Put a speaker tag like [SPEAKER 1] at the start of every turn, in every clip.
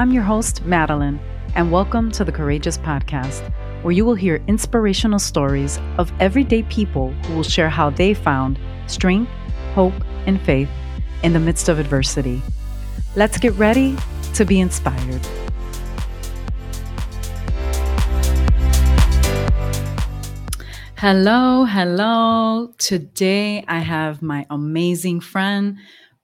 [SPEAKER 1] I'm your host, Madeline, and welcome to the Courageous Podcast, where you will hear inspirational stories of everyday people who will share how they found strength, hope, and faith in the midst of adversity. Let's get ready to be inspired. Hello, hello. Today I have my amazing friend,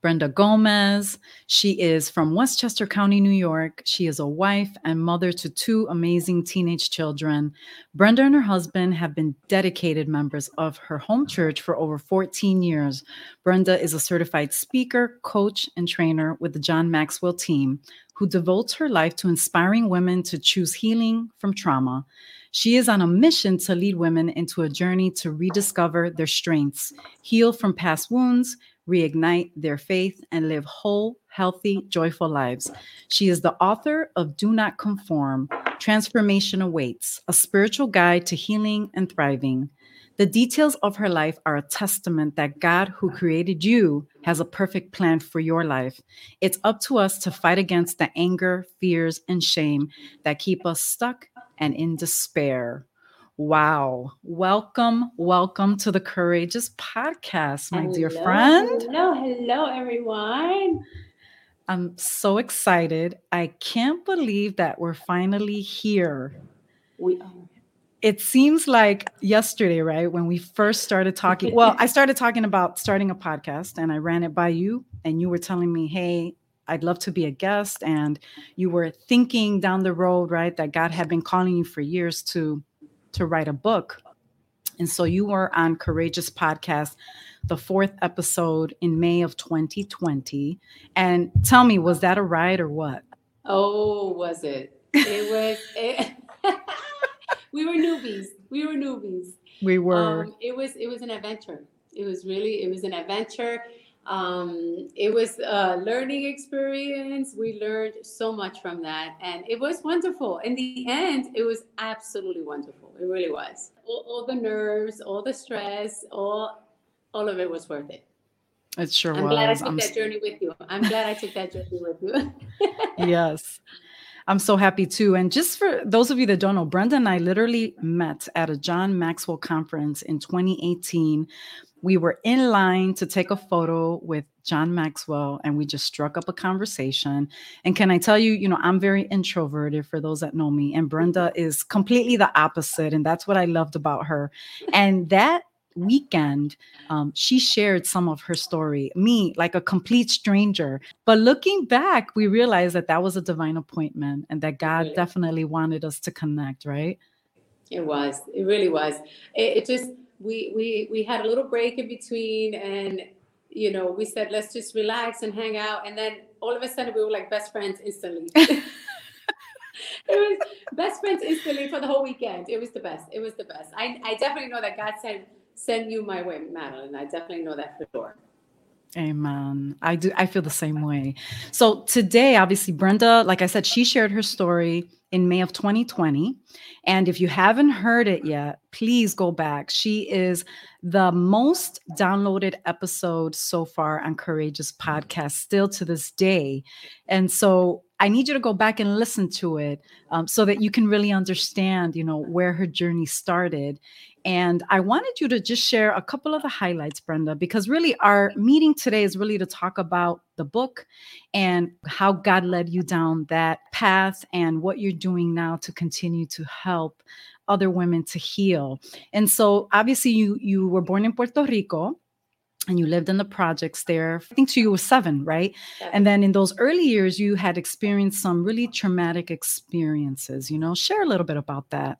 [SPEAKER 1] Brenda Gomez. She is from Westchester County, New York. She is a wife and mother to two amazing teenage children. Brenda and her husband have been dedicated members of her home church for over 14 years. Brenda is a certified speaker, coach, and trainer with the John Maxwell team who devotes her life to inspiring women to choose healing from trauma. She is on a mission to lead women into a journey to rediscover their strengths, heal from past wounds, reignite their faith, and live whole, healthy, joyful lives. She is the author of Do Not Conform Transformation Awaits, a spiritual guide to healing and thriving. The details of her life are a testament that God, who created you, has a perfect plan for your life. It's up to us to fight against the anger, fears, and shame that keep us stuck and in despair. Wow. Welcome, welcome to the Courageous Podcast, my
[SPEAKER 2] hello,
[SPEAKER 1] dear friend.
[SPEAKER 2] Hello, hello, everyone.
[SPEAKER 1] I'm so excited. I can't believe that we're finally here.
[SPEAKER 2] We are.
[SPEAKER 1] It seems like yesterday, right? When we first started talking. Well, I started talking about starting a podcast and I ran it by you, and you were telling me, hey, I'd love to be a guest. And you were thinking down the road, right, that God had been calling you for years to to write a book. And so you were on Courageous Podcast, the fourth episode in May of 2020. And tell me, was that a ride or what?
[SPEAKER 2] Oh, was it? It was. It, we were newbies. We were newbies.
[SPEAKER 1] We were.
[SPEAKER 2] Um, it was. It was an adventure. It was really. It was an adventure. Um, it was a learning experience. We learned so much from that, and it was wonderful. In the end, it was absolutely wonderful. It really was. All, all the nerves, all the stress, all all of it was worth it.
[SPEAKER 1] It sure was.
[SPEAKER 2] I'm
[SPEAKER 1] was.
[SPEAKER 2] glad I took
[SPEAKER 1] I'm
[SPEAKER 2] that journey with you. I'm glad I took that journey with you.
[SPEAKER 1] yes. I'm so happy too. And just for those of you that don't know, Brenda and I literally met at a John Maxwell conference in 2018. We were in line to take a photo with John Maxwell and we just struck up a conversation. And can I tell you, you know, I'm very introverted for those that know me, and Brenda is completely the opposite. And that's what I loved about her. And that weekend, um, she shared some of her story, me, like a complete stranger. But looking back, we realized that that was a divine appointment and that God definitely wanted us to connect, right?
[SPEAKER 2] It was. It really was. It, it just we we we had a little break in between, and you know we said let's just relax and hang out, and then all of a sudden we were like best friends instantly. it was best friends instantly for the whole weekend. It was the best. It was the best. I I definitely know that God sent sent you my way, Madeline. I definitely know that for sure.
[SPEAKER 1] Amen. I do. I feel the same way. So today, obviously, Brenda, like I said, she shared her story in May of 2020. And if you haven't heard it yet, please go back. She is the most downloaded episode so far on Courageous Podcast, still to this day. And so I need you to go back and listen to it um, so that you can really understand, you know, where her journey started. And I wanted you to just share a couple of the highlights, Brenda, because really our meeting today is really to talk about the book and how God led you down that path and what you're doing now to continue to help other women to heal. And so obviously you you were born in Puerto Rico and you lived in the projects there. I think till you were seven, right? And then in those early years, you had experienced some really traumatic experiences. You know, share a little bit about that.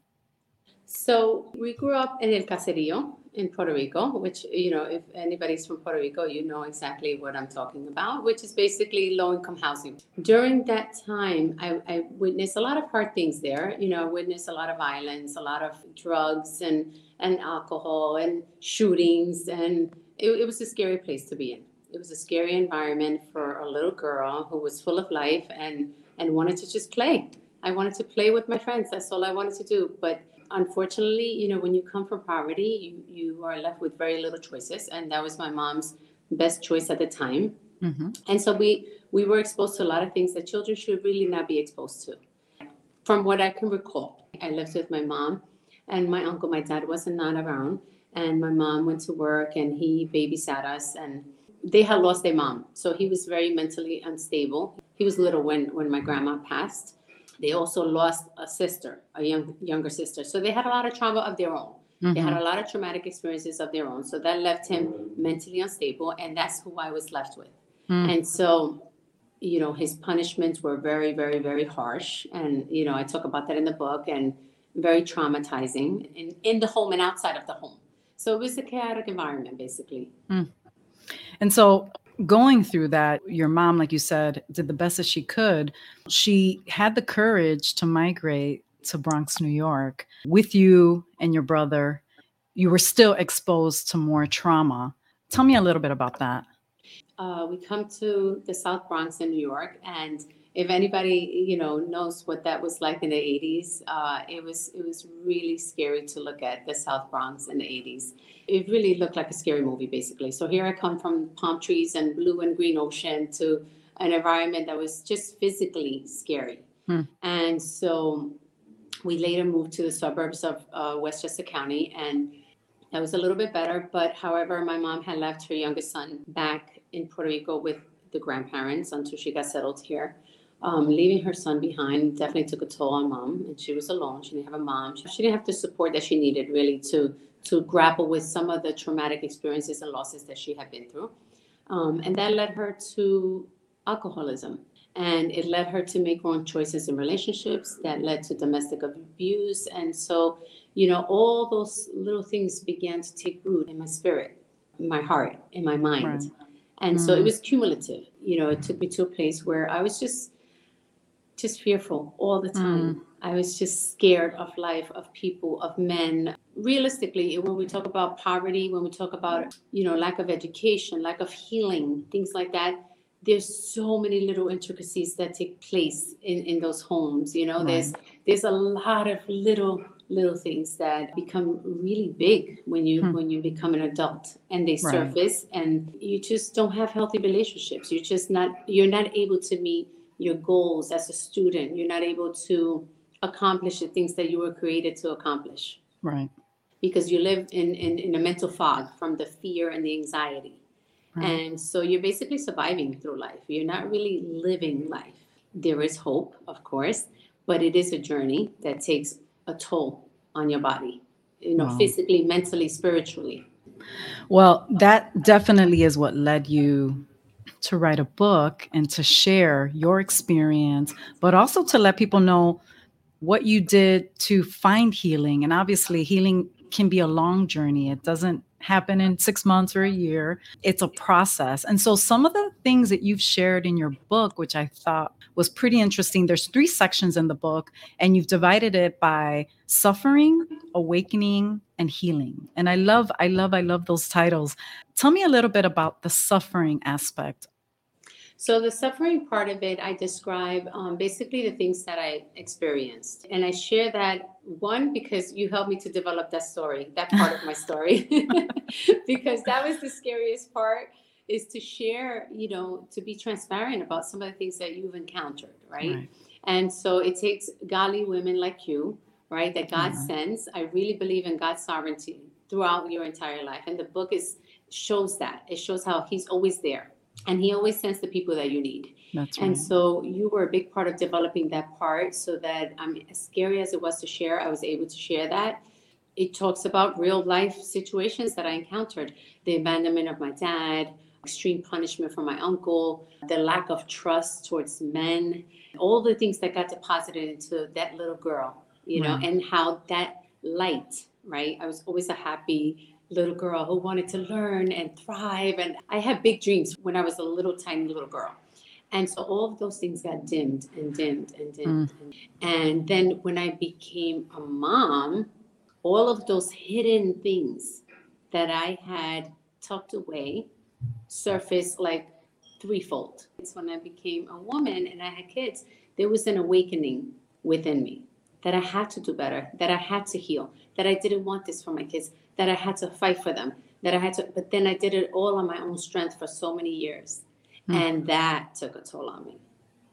[SPEAKER 2] So we grew up in El Caserío in Puerto Rico, which, you know, if anybody's from Puerto Rico, you know exactly what I'm talking about, which is basically low income housing. During that time, I, I witnessed a lot of hard things there. You know, I witnessed a lot of violence, a lot of drugs and, and alcohol and shootings. And it, it was a scary place to be in. It was a scary environment for a little girl who was full of life and, and wanted to just play. I wanted to play with my friends. That's all I wanted to do. But unfortunately, you know, when you come from poverty, you, you are left with very little choices. And that was my mom's best choice at the time. Mm-hmm. And so we we were exposed to a lot of things that children should really not be exposed to. From what I can recall, I lived with my mom and my uncle. My dad wasn't not around, and my mom went to work, and he babysat us, and they had lost their mom, so he was very mentally unstable. He was little when when my grandma passed. They also lost a sister, a young younger sister, so they had a lot of trauma of their own. Mm-hmm. They had mm-hmm. a lot of traumatic experiences of their own. So that left him mentally unstable. And that's who I was left with. Mm. And so, you know, his punishments were very, very, very harsh. And, you know, I talk about that in the book and very traumatizing in, in the home and outside of the home. So it was a chaotic environment, basically. Mm.
[SPEAKER 1] And so going through that, your mom, like you said, did the best that she could. She had the courage to migrate to Bronx, New York, with you and your brother, you were still exposed to more trauma. Tell me a little bit about that.
[SPEAKER 2] Uh, we come to the South Bronx in New York, and if anybody you know knows what that was like in the 80s, uh, it was it was really scary to look at the South Bronx in the 80s. It really looked like a scary movie, basically. So here I come from palm trees and blue and green ocean to an environment that was just physically scary. Hmm. And so we later moved to the suburbs of uh, Westchester County, and that was a little bit better. But however, my mom had left her youngest son back in Puerto Rico with the grandparents until she got settled here. Um, leaving her son behind definitely took a toll on mom, and she was alone. She didn't have a mom. She, she didn't have the support that she needed really to to grapple with some of the traumatic experiences and losses that she had been through. Um, and that led her to alcoholism and it led her to make wrong choices in relationships that led to domestic abuse and so you know all those little things began to take root in my spirit in my heart in my mind right. and mm. so it mm. was cumulative you know it took me to a place where i was just just fearful all the time mm. i was just scared of life of people of men realistically when we talk about poverty when we talk about you know lack of education lack of healing things like that there's so many little intricacies that take place in, in those homes you know right. there's there's a lot of little little things that become really big when you hmm. when you become an adult and they surface right. and you just don't have healthy relationships you're just not you're not able to meet your goals as a student you're not able to accomplish the things that you were created to accomplish
[SPEAKER 1] right
[SPEAKER 2] because you live in, in, in a mental fog from the fear and the anxiety and so you're basically surviving through life. You're not really living life. There is hope, of course, but it is a journey that takes a toll on your body, you know, wow. physically, mentally, spiritually.
[SPEAKER 1] Well, that definitely is what led you to write a book and to share your experience, but also to let people know what you did to find healing. And obviously, healing can be a long journey. It doesn't happen in six months or a year. It's a process. And so, some of the things that you've shared in your book, which I thought was pretty interesting, there's three sections in the book, and you've divided it by suffering, awakening, and healing. And I love, I love, I love those titles. Tell me a little bit about the suffering aspect
[SPEAKER 2] so the suffering part of it, I describe um, basically the things that I experienced, and I share that one because you helped me to develop that story, that part of my story, because that was the scariest part is to share, you know, to be transparent about some of the things that you've encountered, right? right. And so it takes godly women like you, right, that God mm-hmm. sends. I really believe in God's sovereignty throughout your entire life, and the book is shows that. It shows how He's always there and he always sends the people that you need. That's right. And so you were a big part of developing that part so that um, as scary as it was to share, I was able to share that. It talks about real life situations that I encountered the abandonment of my dad, extreme punishment from my uncle, the lack of trust towards men, all the things that got deposited into that little girl, you know, and how that light, right? I was always a happy, little girl who wanted to learn and thrive. And I had big dreams when I was a little tiny little girl. And so all of those things got dimmed and dimmed and dimmed. Mm. And then when I became a mom, all of those hidden things that I had tucked away surfaced like threefold. It's when I became a woman and I had kids, there was an awakening within me that I had to do better, that I had to heal, that I didn't want this for my kids, that I had to fight for them, that I had to, but then I did it all on my own strength for so many years. Mm. And that took a toll on me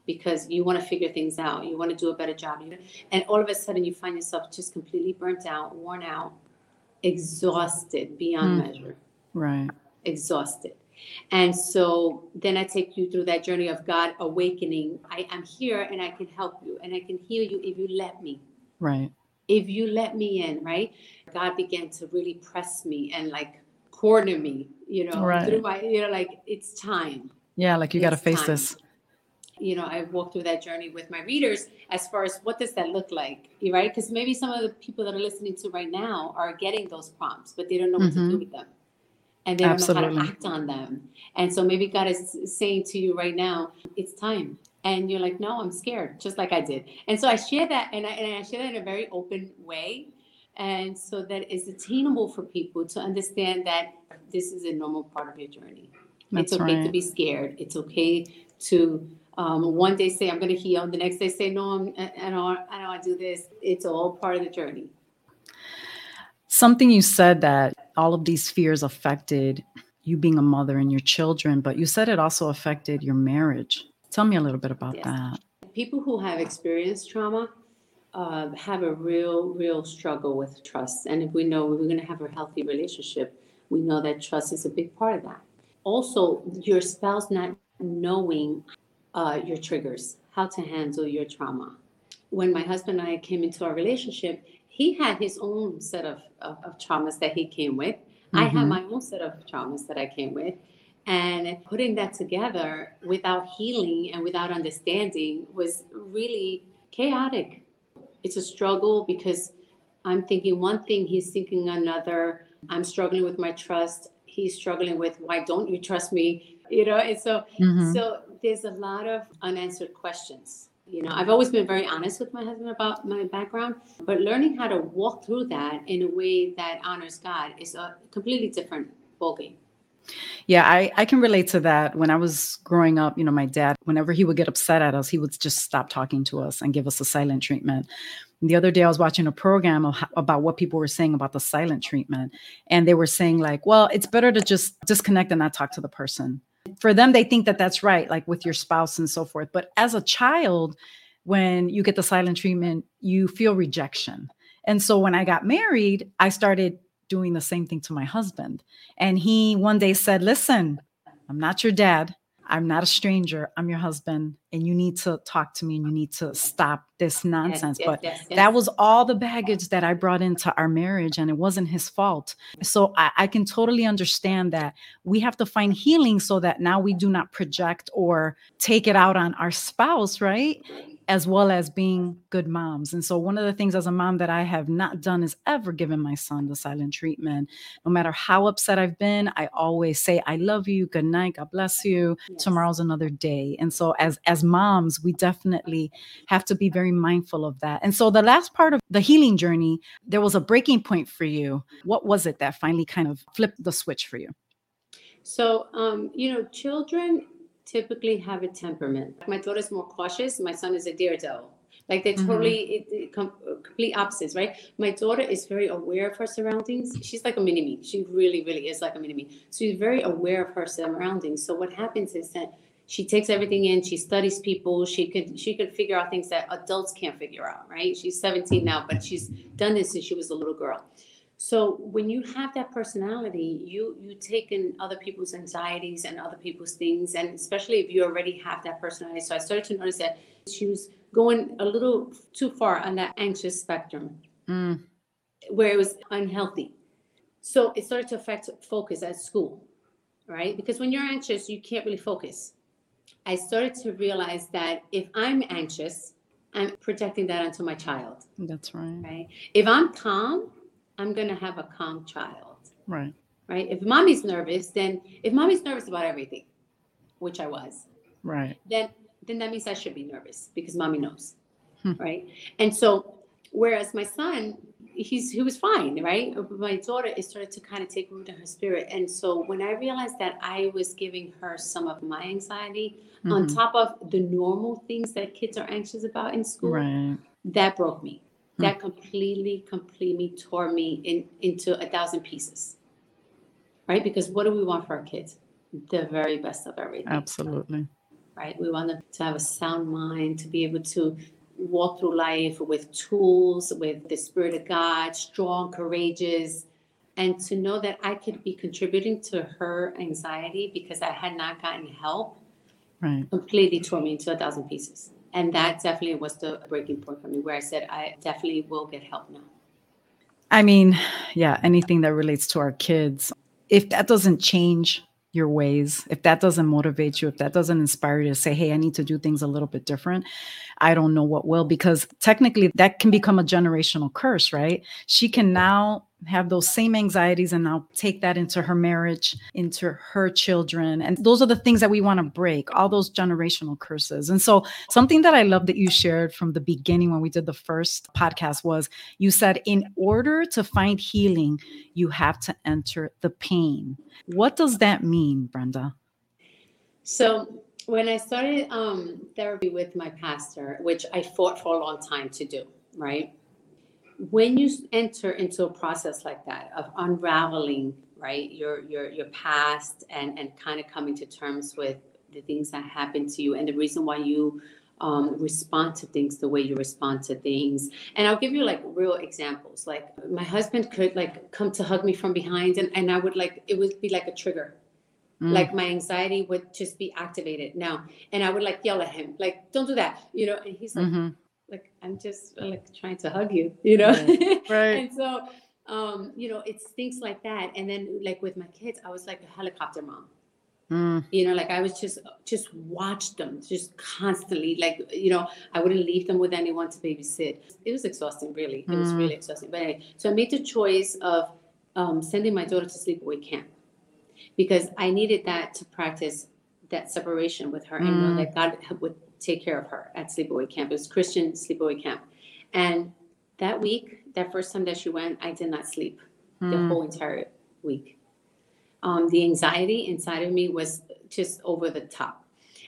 [SPEAKER 2] because you want to figure things out. You want to do a better job. And all of a sudden, you find yourself just completely burnt out, worn out, exhausted beyond mm. measure.
[SPEAKER 1] Right.
[SPEAKER 2] Exhausted. And so then I take you through that journey of God awakening. I am here and I can help you and I can heal you if you let me.
[SPEAKER 1] Right.
[SPEAKER 2] If you let me in, right? God began to really press me and like corner me, you know, right. through my, you know, like it's time.
[SPEAKER 1] Yeah, like you got to face time. this.
[SPEAKER 2] You know, I walked through that journey with my readers as far as what does that look like, right? Because maybe some of the people that are listening to right now are getting those prompts, but they don't know what mm-hmm. to do mm-hmm. with them and they don't Absolutely. know how to act on them. And so maybe God is saying to you right now, it's time. And you're like, no, I'm scared, just like I did. And so I share that, and I, and I share that in a very open way. And so that is attainable for people to understand that this is a normal part of your journey. That's it's okay right. to be scared. It's okay to um, one day say I'm going to heal, the next day say no, I'm, I don't, I don't want to do this. It's all part of the journey.
[SPEAKER 1] Something you said that all of these fears affected you being a mother and your children, but you said it also affected your marriage. Tell me a little bit about yes. that.
[SPEAKER 2] People who have experienced trauma uh, have a real, real struggle with trust. And if we know we're going to have a healthy relationship, we know that trust is a big part of that. Also, your spouse not knowing uh, your triggers, how to handle your trauma. When my husband and I came into our relationship, he had his own set of, of, of traumas that he came with. Mm-hmm. I had mm-hmm. my own set of traumas that I came with. And putting that together without healing and without understanding was really chaotic. It's a struggle because I'm thinking one thing, he's thinking another. I'm struggling with my trust. He's struggling with why don't you trust me? You know, and so mm-hmm. so there's a lot of unanswered questions you know, I've always been very honest with my husband about my background, but learning how to walk through that in a way that honors God is a completely different ballgame.
[SPEAKER 1] Yeah, I, I can relate to that. When I was growing up, you know, my dad, whenever he would get upset at us, he would just stop talking to us and give us a silent treatment. And the other day, I was watching a program about what people were saying about the silent treatment. And they were saying, like, well, it's better to just disconnect and not talk to the person for them they think that that's right like with your spouse and so forth but as a child when you get the silent treatment you feel rejection and so when i got married i started doing the same thing to my husband and he one day said listen i'm not your dad I'm not a stranger. I'm your husband, and you need to talk to me and you need to stop this nonsense. Yes, yes, but yes, that was all the baggage that I brought into our marriage, and it wasn't his fault. So I, I can totally understand that we have to find healing so that now we do not project or take it out on our spouse, right? As well as being good moms. And so, one of the things as a mom that I have not done is ever given my son the silent treatment. No matter how upset I've been, I always say, I love you, good night, God bless you. Yes. Tomorrow's another day. And so, as, as moms, we definitely have to be very mindful of that. And so, the last part of the healing journey, there was a breaking point for you. What was it that finally kind of flipped the switch for you?
[SPEAKER 2] So, um, you know, children typically have a temperament. My daughter's more cautious. My son is a daredevil. Like they're mm-hmm. totally it, it, com- complete opposites, right? My daughter is very aware of her surroundings. She's like a mini me. She really, really is like a mini me. So she's very aware of her surroundings. So what happens is that she takes everything in. She studies people. She could she could figure out things that adults can't figure out, right? She's 17 now, but she's done this since she was a little girl. So when you have that personality, you you take in other people's anxieties and other people's things, and especially if you already have that personality. So I started to notice that she was going a little too far on that anxious spectrum, mm. where it was unhealthy. So it started to affect focus at school, right? Because when you're anxious, you can't really focus. I started to realize that if I'm anxious, I'm projecting that onto my child.
[SPEAKER 1] That's right.
[SPEAKER 2] Right. If I'm calm, I'm going to have a calm child.
[SPEAKER 1] Right.
[SPEAKER 2] Right. If mommy's nervous, then if mommy's nervous about everything, which I was,
[SPEAKER 1] right.
[SPEAKER 2] Then then that means I should be nervous because mommy knows. Hmm. Right. And so whereas my son, he's he was fine, right? My daughter it started to kind of take root in her spirit. And so when I realized that I was giving her some of my anxiety mm-hmm. on top of the normal things that kids are anxious about in school,
[SPEAKER 1] right.
[SPEAKER 2] that broke me. Hmm. that completely, completely tore me in, into a thousand pieces. Right? Because what do we want for our kids? the very best of everything.
[SPEAKER 1] Absolutely.
[SPEAKER 2] Right. We want them to have a sound mind, to be able to walk through life with tools, with the Spirit of God, strong, courageous, and to know that I could be contributing to her anxiety because I had not gotten help
[SPEAKER 1] right.
[SPEAKER 2] completely tore me into a thousand pieces. And that definitely was the breaking point for me where I said, I definitely will get help now.
[SPEAKER 1] I mean, yeah, anything that relates to our kids, if that doesn't change your ways, if that doesn't motivate you, if that doesn't inspire you to say, hey, I need to do things a little bit different, I don't know what will, because technically that can become a generational curse, right? She can now have those same anxieties and now take that into her marriage, into her children. And those are the things that we want to break, all those generational curses. And so, something that I love that you shared from the beginning when we did the first podcast was you said, in order to find healing, you have to enter the pain. What does that mean, Brenda?
[SPEAKER 2] So, when I started um, therapy with my pastor, which I fought for a long time to do, right? When you enter into a process like that of unraveling right your your your past and and kind of coming to terms with the things that happened to you and the reason why you um, respond to things the way you respond to things. And i'll give you like real examples. Like my husband could like come to hug me from behind and, and i would like it would be like a trigger. Mm. like my anxiety would just be activated. Now and i would like yell at him like don't do that you know and he's like mm-hmm like I'm just like trying to hug you, you know?
[SPEAKER 1] Right. right.
[SPEAKER 2] and so, um, you know, it's things like that. And then like with my kids, I was like a helicopter mom. Mm. You know, like I was just just watch them just constantly. Like you know, I wouldn't leave them with anyone to babysit. It was exhausting, really. It mm. was really exhausting. But anyway, so I made the choice of um, sending my daughter to sleepaway camp because I needed that to practice that separation with her mm. and know mm. that God would take care of her at sleepaway camp. It was Christian sleepaway camp. And that week, that first time that she went, I did not sleep mm. the hmm. whole entire week. Um, the anxiety inside of me was just over the top.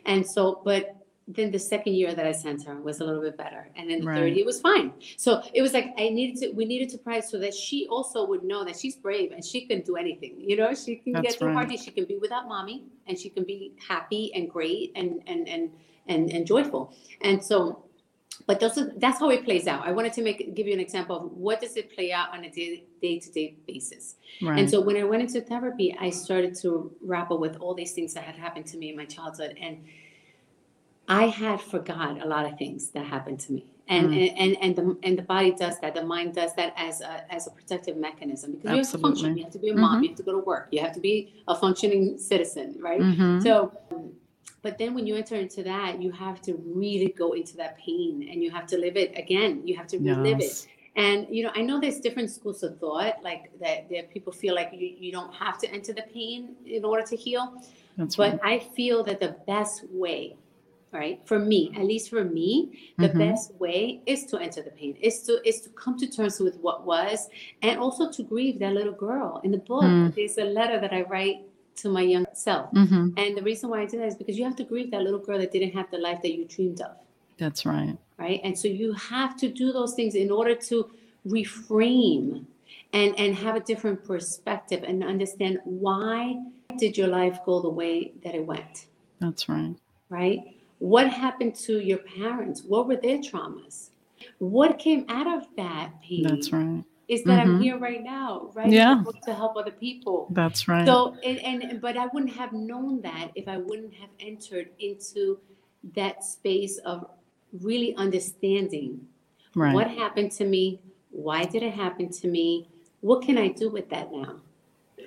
[SPEAKER 2] And so, but then the second year that I sent her was a little bit better. And then the right. third year was fine. So it was like I needed to, we needed to price so that she also would know that she's brave and she can do anything. You know, she can That's get through right. hard. She can be without mommy and she can be happy and great and and and and, and joyful. And so, but those are, that's how it plays out. I wanted to make give you an example of what does it play out on a day to day basis. Right. And so when I went into therapy, I started to grapple with all these things that had happened to me in my childhood, and I had forgot a lot of things that happened to me. And, mm. and, and and the and the body does that. The mind does that as a as a protective mechanism because Absolutely. you have to function. You have to be a mom. Mm-hmm. You have to go to work. You have to be a functioning citizen, right? Mm-hmm. So but then when you enter into that, you have to really go into that pain and you have to live it again. You have to relive yes. it. And you know, I know there's different schools of thought, like that, that people feel like you, you don't have to enter the pain in order to heal. That's but right. I feel that the best way, right, for me, at least for me, the mm-hmm. best way is to enter the pain, is to is to come to terms with what was, and also to grieve that little girl. In the book, mm. there's a letter that I write to my young self. Mm-hmm. And the reason why I did that is because you have to grieve that little girl that didn't have the life that you dreamed of.
[SPEAKER 1] That's right.
[SPEAKER 2] Right. And so you have to do those things in order to reframe and and have a different perspective and understand why did your life go the way that it went.
[SPEAKER 1] That's right.
[SPEAKER 2] Right? What happened to your parents? What were their traumas? What came out of that pain?
[SPEAKER 1] That's right
[SPEAKER 2] is that mm-hmm. I'm here right now, right?
[SPEAKER 1] Yeah.
[SPEAKER 2] To help other people.
[SPEAKER 1] That's right.
[SPEAKER 2] So and, and but I wouldn't have known that if I wouldn't have entered into that space of really understanding right. what happened to me, why did it happen to me, what can I do with that now?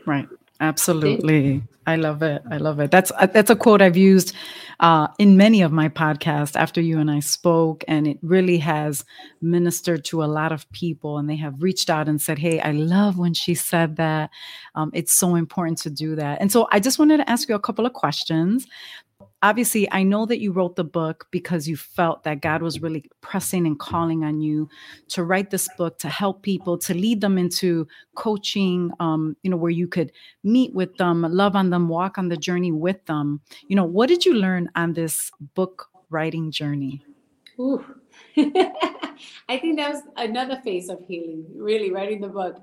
[SPEAKER 1] Right. Absolutely. I love it. I love it. That's uh, that's a quote I've used uh, in many of my podcasts after you and I spoke, and it really has ministered to a lot of people. And they have reached out and said, "Hey, I love when she said that. Um, it's so important to do that." And so I just wanted to ask you a couple of questions obviously i know that you wrote the book because you felt that god was really pressing and calling on you to write this book to help people to lead them into coaching um, you know where you could meet with them love on them walk on the journey with them you know what did you learn on this book writing journey
[SPEAKER 2] Ooh. i think that was another phase of healing really writing the book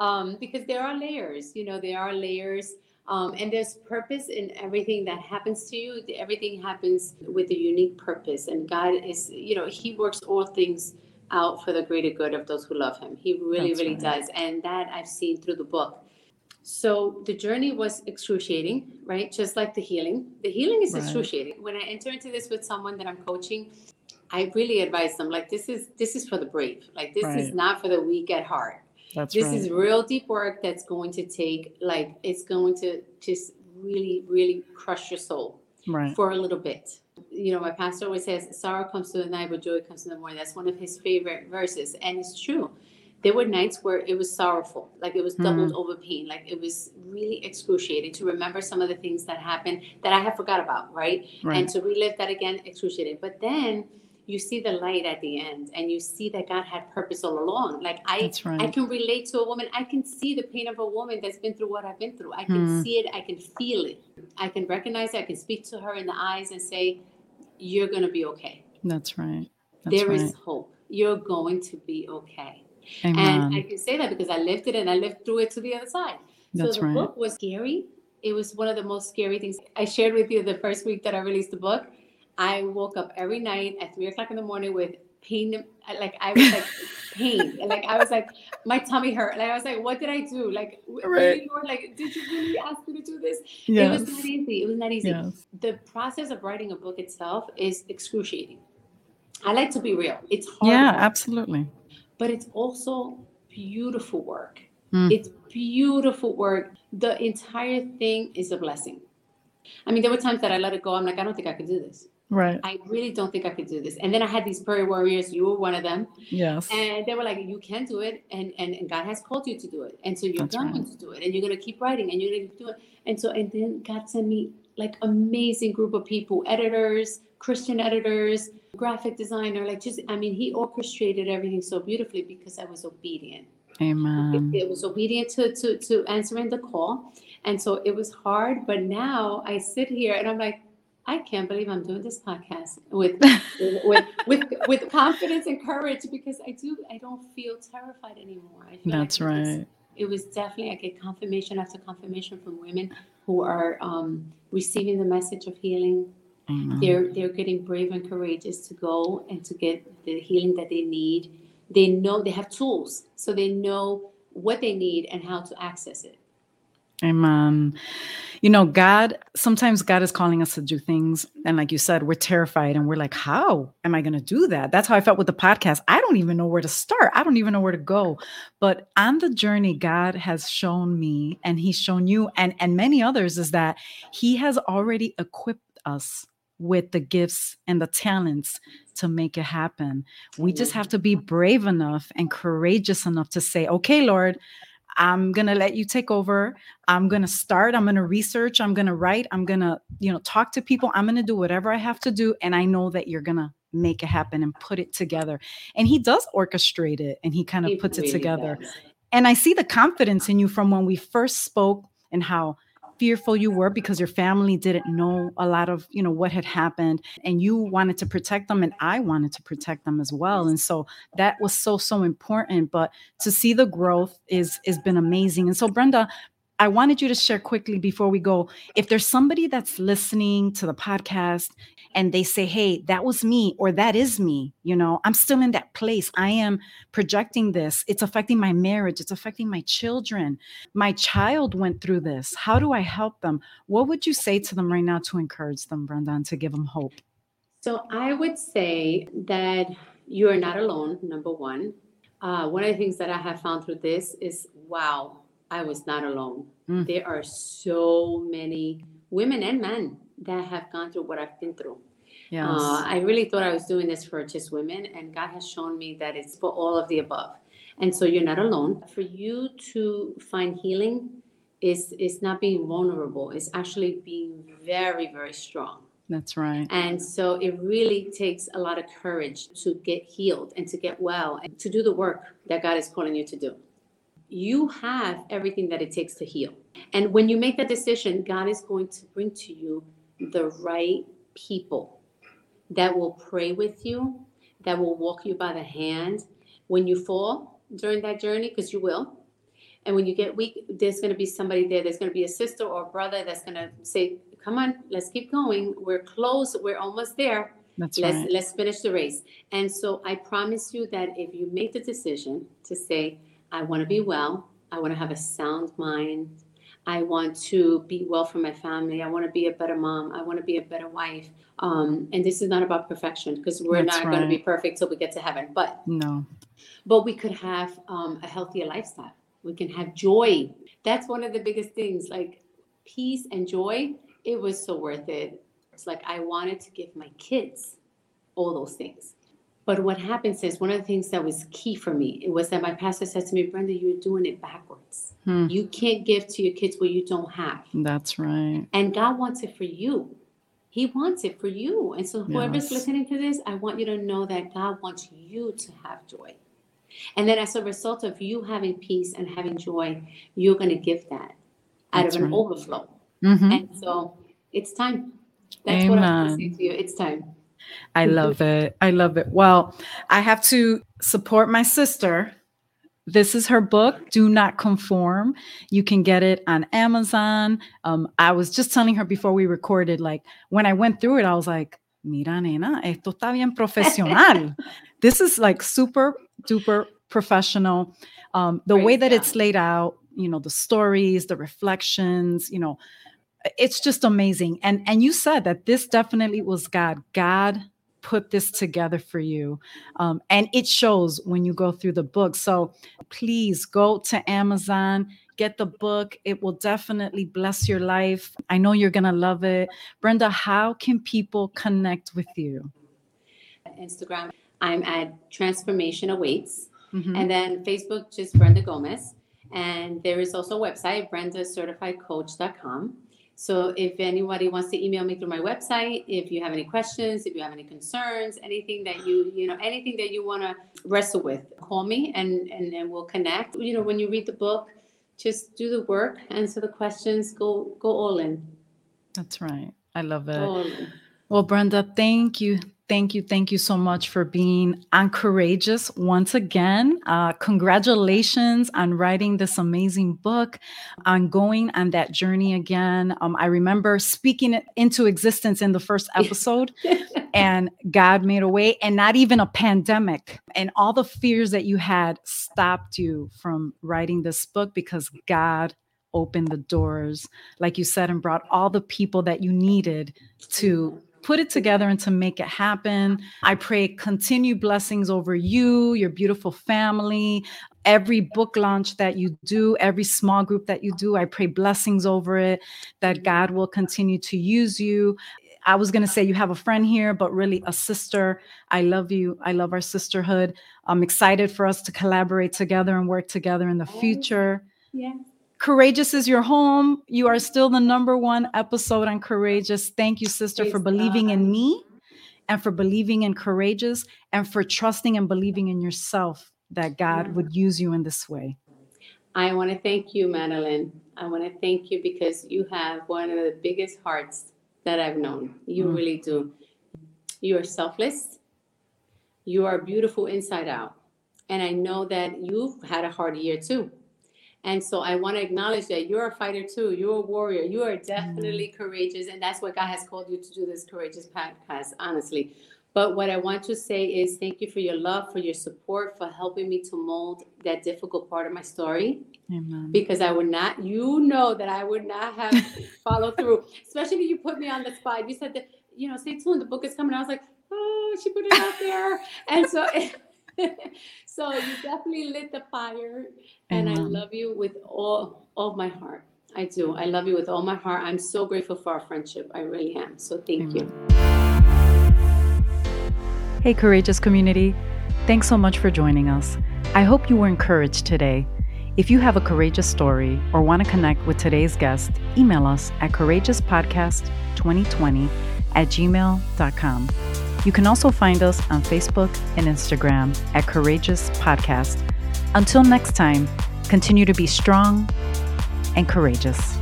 [SPEAKER 2] um, because there are layers you know there are layers Um, and there's purpose in everything that happens to you. Everything happens with a unique purpose. And God is, you know, He works all things out for the greater good of those who love Him. He really, That's really right. does. And that I've seen through the book. So the journey was excruciating, right? Just like the healing. The healing is right. excruciating. When I enter into this with someone that I'm coaching, I really advise them like this is this is for the brave. Like this right. is not for the weak at heart. That's this right. is real deep work that's going to take like it's going to just really really crush your soul right. for a little bit. You know, my pastor always says, "Sorrow comes to the night, but joy comes in the morning." That's one of his favorite verses, and it's true. There were nights where it was sorrowful, like it was doubled mm. over pain, like it was really excruciating to remember some of the things that happened that I had forgot about, right? right. And to relive that again, excruciating. But then you see the light at the end and you see that God had purpose all along. Like I right. I can relate to a woman. I can see the pain of a woman that's been through what I've been through. I can hmm. see it, I can feel it. I can recognize it, I can speak to her in the eyes and say, You're gonna be okay.
[SPEAKER 1] That's right. That's
[SPEAKER 2] there
[SPEAKER 1] right.
[SPEAKER 2] is hope. You're going to be okay. Amen. And I can say that because I lived it and I lived through it to the other side. That's so the right. book was scary. It was one of the most scary things. I shared with you the first week that I released the book I woke up every night at three o'clock in the morning with pain. Like I was like pain, and like I was like my tummy hurt. Like I was like, what did I do? Like, right. Lord, like, did you really ask me to do this? Yes. It was not easy. It was not easy. Yes. The process of writing a book itself is excruciating. I like to be real. It's hard.
[SPEAKER 1] Yeah, work, absolutely.
[SPEAKER 2] But it's also beautiful work. Mm. It's beautiful work. The entire thing is a blessing. I mean, there were times that I let it go. I'm like, I don't think I could do this.
[SPEAKER 1] Right.
[SPEAKER 2] I really don't think I could do this. And then I had these prayer warriors. You were one of them.
[SPEAKER 1] Yes.
[SPEAKER 2] And they were like, you can do it. And, and, and God has called you to do it. And so you're That's going right. to do it. And you're going to keep writing and you're going to do it. And so, and then God sent me like amazing group of people, editors, Christian editors, graphic designer. Like just, I mean, he orchestrated everything so beautifully because I was obedient.
[SPEAKER 1] Amen.
[SPEAKER 2] It, it was obedient to, to, to answering the call. And so it was hard. But now I sit here and I'm like, I can't believe I'm doing this podcast with with, with with confidence and courage because I do I don't feel terrified anymore.
[SPEAKER 1] That's
[SPEAKER 2] like
[SPEAKER 1] right.
[SPEAKER 2] It was, it was, definitely I get confirmation after confirmation from women who are um, receiving the message of healing. Mm-hmm. They're they're getting brave and courageous to go and to get the healing that they need. They know they have tools, so they know what they need and how to access it.
[SPEAKER 1] Amen. You know, God, sometimes God is calling us to do things. And like you said, we're terrified and we're like, how am I going to do that? That's how I felt with the podcast. I don't even know where to start. I don't even know where to go. But on the journey, God has shown me and He's shown you and, and many others is that He has already equipped us with the gifts and the talents to make it happen. We just have to be brave enough and courageous enough to say, okay, Lord, I'm going to let you take over. I'm going to start. I'm going to research. I'm going to write. I'm going to, you know, talk to people. I'm going to do whatever I have to do. And I know that you're going to make it happen and put it together. And he does orchestrate it and he kind of puts really it together. Does. And I see the confidence in you from when we first spoke and how fearful you were because your family didn't know a lot of you know what had happened and you wanted to protect them and i wanted to protect them as well and so that was so so important but to see the growth is has been amazing and so brenda I wanted you to share quickly before we go. If there's somebody that's listening to the podcast and they say, hey, that was me or that is me, you know, I'm still in that place. I am projecting this. It's affecting my marriage. It's affecting my children. My child went through this. How do I help them? What would you say to them right now to encourage them, Brenda, to give them hope?
[SPEAKER 2] So I would say that you are not alone, number one. Uh, one of the things that I have found through this is wow, I was not alone. Mm. There are so many women and men that have gone through what I've been through. Yes. Uh, I really thought I was doing this for just women, and God has shown me that it's for all of the above. And so you're not alone. For you to find healing is is not being vulnerable. It's actually being very, very strong.
[SPEAKER 1] That's right.
[SPEAKER 2] And so it really takes a lot of courage to get healed and to get well and to do the work that God is calling you to do you have everything that it takes to heal. And when you make that decision, God is going to bring to you the right people that will pray with you, that will walk you by the hand when you fall during that journey, because you will. And when you get weak, there's going to be somebody there. There's going to be a sister or a brother that's going to say, "Come on, let's keep going. We're close. We're almost there.
[SPEAKER 1] That's
[SPEAKER 2] let's
[SPEAKER 1] right.
[SPEAKER 2] let's finish the race." And so I promise you that if you make the decision to say, "I want to be well. I want to have a sound mind. I want to be well for my family. I want to be a better mom. I want to be a better wife." Um, and this is not about perfection because we're
[SPEAKER 1] That's
[SPEAKER 2] not going to be perfect till we get to heaven. But
[SPEAKER 1] No.
[SPEAKER 2] but we could have um, a healthier lifestyle. We can have joy. That's one of the biggest things, like peace and joy. It was so worth it. It's like I wanted to give my kids all those things. But what happens is one of the things that was key for me it was that my pastor said to me, Brenda, you're doing it backwards.
[SPEAKER 1] Hmm.
[SPEAKER 2] You can't give to your kids what you don't have.
[SPEAKER 1] That's right.
[SPEAKER 2] And God wants it for you. He wants it for you. And so, whoever's
[SPEAKER 1] Yes.
[SPEAKER 2] listening to this, I want you to know that God wants you to have joy. And then, as a result of you having peace and having joy, you're going to give that out
[SPEAKER 1] That's
[SPEAKER 2] of an
[SPEAKER 1] right.
[SPEAKER 2] overflow.
[SPEAKER 1] Mhm.
[SPEAKER 2] And so, it's time. That's what I'm saying to you. It's time.
[SPEAKER 1] I love it. I love it. Well, I have to support my sister. This is her book, Do Not Conform. You can get it on Amazon. Um, I was just telling her before we recorded, like when I went through it, I was like, mira, nena, esto está bien profesional. this is like super duper professional. Um, the way that it's laid out, you know, the stories, the reflections, you know, it's just amazing. And and you said that this definitely was God. God put this together for you. Um, and it shows when you go through the book. So please go to Amazon, get the book. It will definitely bless your life. I know you're going to love it. Brenda, how can people connect with you?
[SPEAKER 2] Instagram, I'm at Transformation Awaits.
[SPEAKER 1] Mhm.
[SPEAKER 2] And then Facebook, just Brenda Gomez. And there is also a website, brendacertifiedcoach.com. So if anybody wants to email me through my website, if you have any questions, if you have any concerns, anything that you, you know, anything that you want to wrestle with, call me and, and, and we'll connect. You know, when you read the book, just do the work, answer the questions, go go all in.
[SPEAKER 1] That's right. I love it.
[SPEAKER 2] Go all in.
[SPEAKER 1] Well, Brenda, thank you. Thank you. Thank you so much for being on Courageous once again. Uh, congratulations on writing this amazing book, on going on that journey again. Um, I remember speaking it into existence in the first episode, and God made a way, and not even a pandemic. And all the fears that you had stopped you from writing this book because God opened the doors, like you said, and brought all the people that you needed to put it together and to make it happen. I pray continued blessings over you, your beautiful family, every book launch that you do, every small group that you do. I pray blessings over it, that God will continue to use you. I was going to say you have a friend here, but really a sister. I love you. I love our sisterhood. I'm excited for us to collaborate together and work together in the future.
[SPEAKER 2] Yeah.
[SPEAKER 1] Courageous is your home. You are still the number one episode on Courageous. Thank you, sister, for
[SPEAKER 2] Praise
[SPEAKER 1] believing in me and for believing in Courageous and for trusting and believing in yourself that God
[SPEAKER 2] Yeah.
[SPEAKER 1] would use you in this way.
[SPEAKER 2] I want to thank you, Madeline. I want to thank you because you have one of the biggest hearts that I've known. You
[SPEAKER 1] Mm.
[SPEAKER 2] really do. You are selfless. You are beautiful inside out. And I know that you've had a hard year too. And so I want to acknowledge that you're a fighter too. You're a warrior. You are definitely mm-hmm. courageous. And that's what God has called you to do this courageous podcast, honestly. But what I want to say is thank you for your love, for your support, for helping me to mold that difficult part of my story
[SPEAKER 1] Amen.
[SPEAKER 2] because I would not, you know, that I would not have followed through. Especially you put me on the spot. You said that, you know, stay tuned, the book is coming. I was like, oh, she put it out there. and so, so you definitely lit the fire. And I love you with all, all of my heart. I do. I love you with all my heart. I'm so grateful for our friendship. I really am. So thank you.
[SPEAKER 1] Hey, Courageous community. Thanks so much for joining us. I hope you were encouraged today. If you have a courageous story or want to connect with today's guest, email us at courageouspodcast2020 at gmail.com. You can also find us on Facebook and Instagram at Courageous Podcast. Until next time, continue to be strong and courageous.